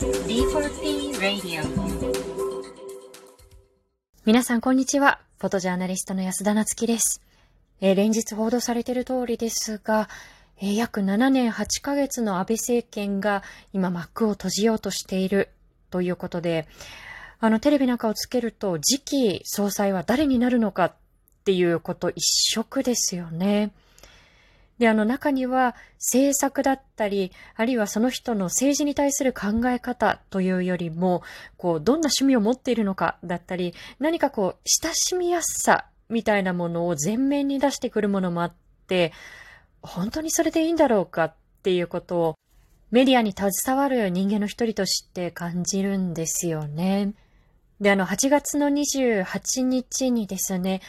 D4P Radio 皆さん、こんにちは。フォトジャーナリストの安田なつきです。えー連日報道されている通りですが、えー約7年8ヶ月の安倍政権が今幕を閉じようとしているということで、あの、テレビなんかをつけると、次期総裁は誰になるのかっていうこと一色ですよね。で、あの中には政策だったり、あるいはその人の政治に対する考え方というよりも、こう、どんな趣味を持っているのかだったり、何かこう、親しみやすさみたいなものを前面に出してくるものもあって、本当にそれでいいんだろうかっていうことを、メディアに携わる人間の一人として感じるんですよね。で、あの、8月の28日にですね、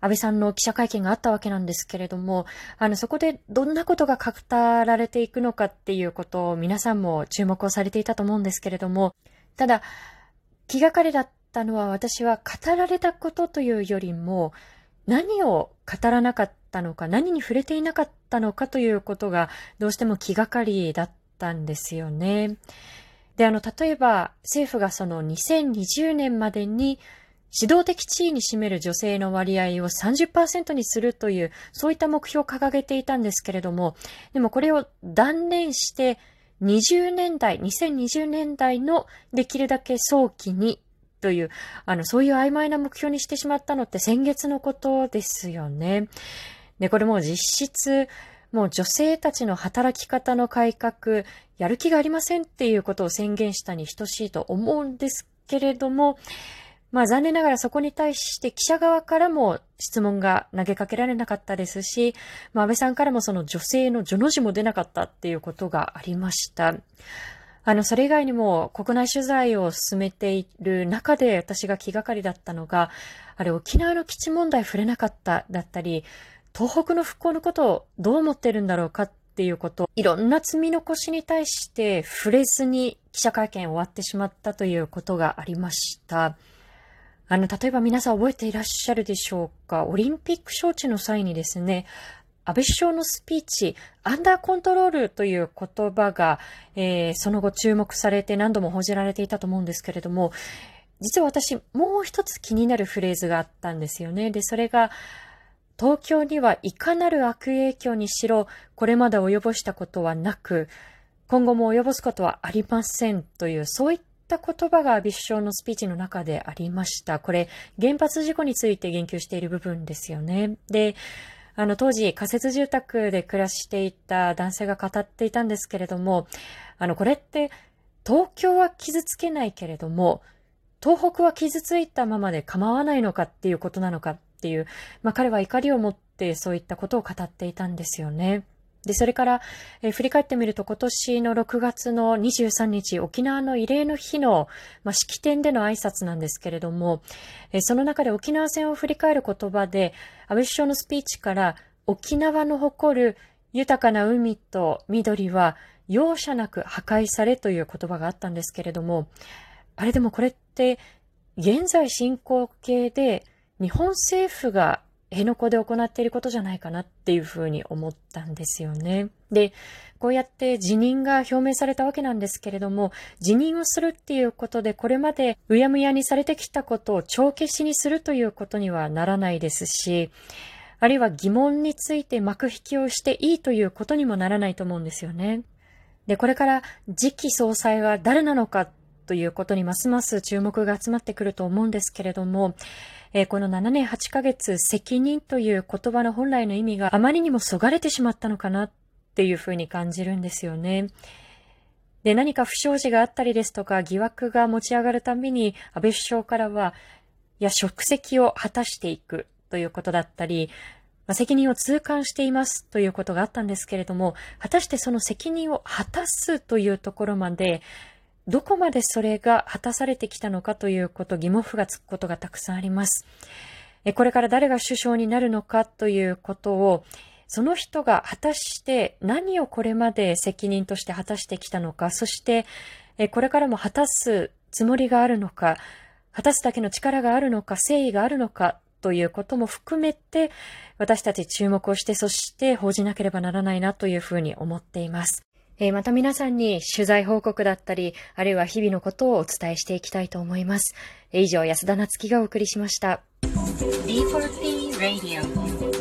安倍さんの記者会見があったわけなんですけれども、あの、そこでどんなことが語られていくのかっていうことを皆さんも注目をされていたと思うんですけれども、ただ、気がかりだったのは私は語られたことというよりも、何を語らなかったのか、何に触れていなかったのかということがどうしても気がかりだったんですよね。で、あの、例えば政府がその2020年までに指導的地位に占める女性の割合を30%にするという、そういった目標を掲げていたんですけれども、でもこれを断念して、20年代、2020年代のできるだけ早期にという、あの、そういう曖昧な目標にしてしまったのって先月のことですよね。で、これも実質、もう女性たちの働き方の改革、やる気がありませんっていうことを宣言したに等しいと思うんですけれども、まあ残念ながらそこに対して記者側からも質問が投げかけられなかったですし、まあ安倍さんからもその女性の女の字も出なかったっていうことがありました。あの、それ以外にも国内取材を進めている中で私が気がかりだったのが、あれ沖縄の基地問題触れなかっただったり、東北の復興のことをどう思ってるんだろうかっていうこと、いろんな積み残しに対して触れずに記者会見終わってしまったということがありました。あの、例えば皆さん覚えていらっしゃるでしょうか？オリンピック招致の際にですね、安倍首相のスピーチ、アンダーコントロールという言葉が、えーその後注目されて何度も報じられていたと思うんですけれども、実は私、もう一つ気になるフレーズがあったんですよね。で、それが、東京にはいかなる悪影響にしろ、これまで及ぼしたことはなく、今後も及ぼすことはありませんという、そういったった言葉が安倍首相のスピーチの中でありました。これ、原発事故について言及している部分ですよね。で、あの、当時、仮設住宅で暮らしていた男性が語っていたんですけれども、あの、これって、東京は傷つけないけれども、東北は傷ついたままで構わないのかっていうことなのかっていう、まあ彼は怒りを持ってそういったことを語っていたんですよね。で、それから、えー振り返ってみると今年の6月の23日、沖縄の慰霊の日の、まあ、式典での挨拶なんですけれども、えーその中で沖縄戦を振り返る言葉で、安倍首相のスピーチから、沖縄の誇る豊かな海と緑は容赦なく破壊されという言葉があったんですけれども、あれでもこれって、現在進行形で日本政府が辺野古で行っていることじゃないかなっていうふうに思ったんですよね。で、こうやって辞任が表明されたわけなんですけれども、辞任をするっていうことで、これまでうやむやにされてきたことを帳消しにするということにはならないですし、あるいは疑問について幕引きをしていいということにもならないと思うんですよね。で、これから次期総裁は誰なのかということにますます注目が集まってくると思うんですけれども、えーこの7年8ヶ月責任という言葉の本来の意味があまりにもそがれてしまったのかなっていうふうに感じるんですよね。で、何か不祥事があったりですとか疑惑が持ち上がるたびに安倍首相からは、いや、職責を果たしていくということだったり、まあ責任を痛感していますということがあったんですけれども、果たしてその責任を果たすというところまで、どこまでそれが果たされてきたのかということ、疑問符がつくことがたくさんあります。これから誰が首相になるのかということを、その人が果たして何をこれまで責任として果たしてきたのか、そしてこれからも果たすつもりがあるのか、果たすだけの力があるのか、誠意があるのかということも含めて、私たち注目をして、そして報じなければならないなというふうに思っています。えー、また皆さんに取材報告だったり、あるいは日々のことをお伝えしていきたいと思います。以上、安田なつきがお送りしました。D4P Radio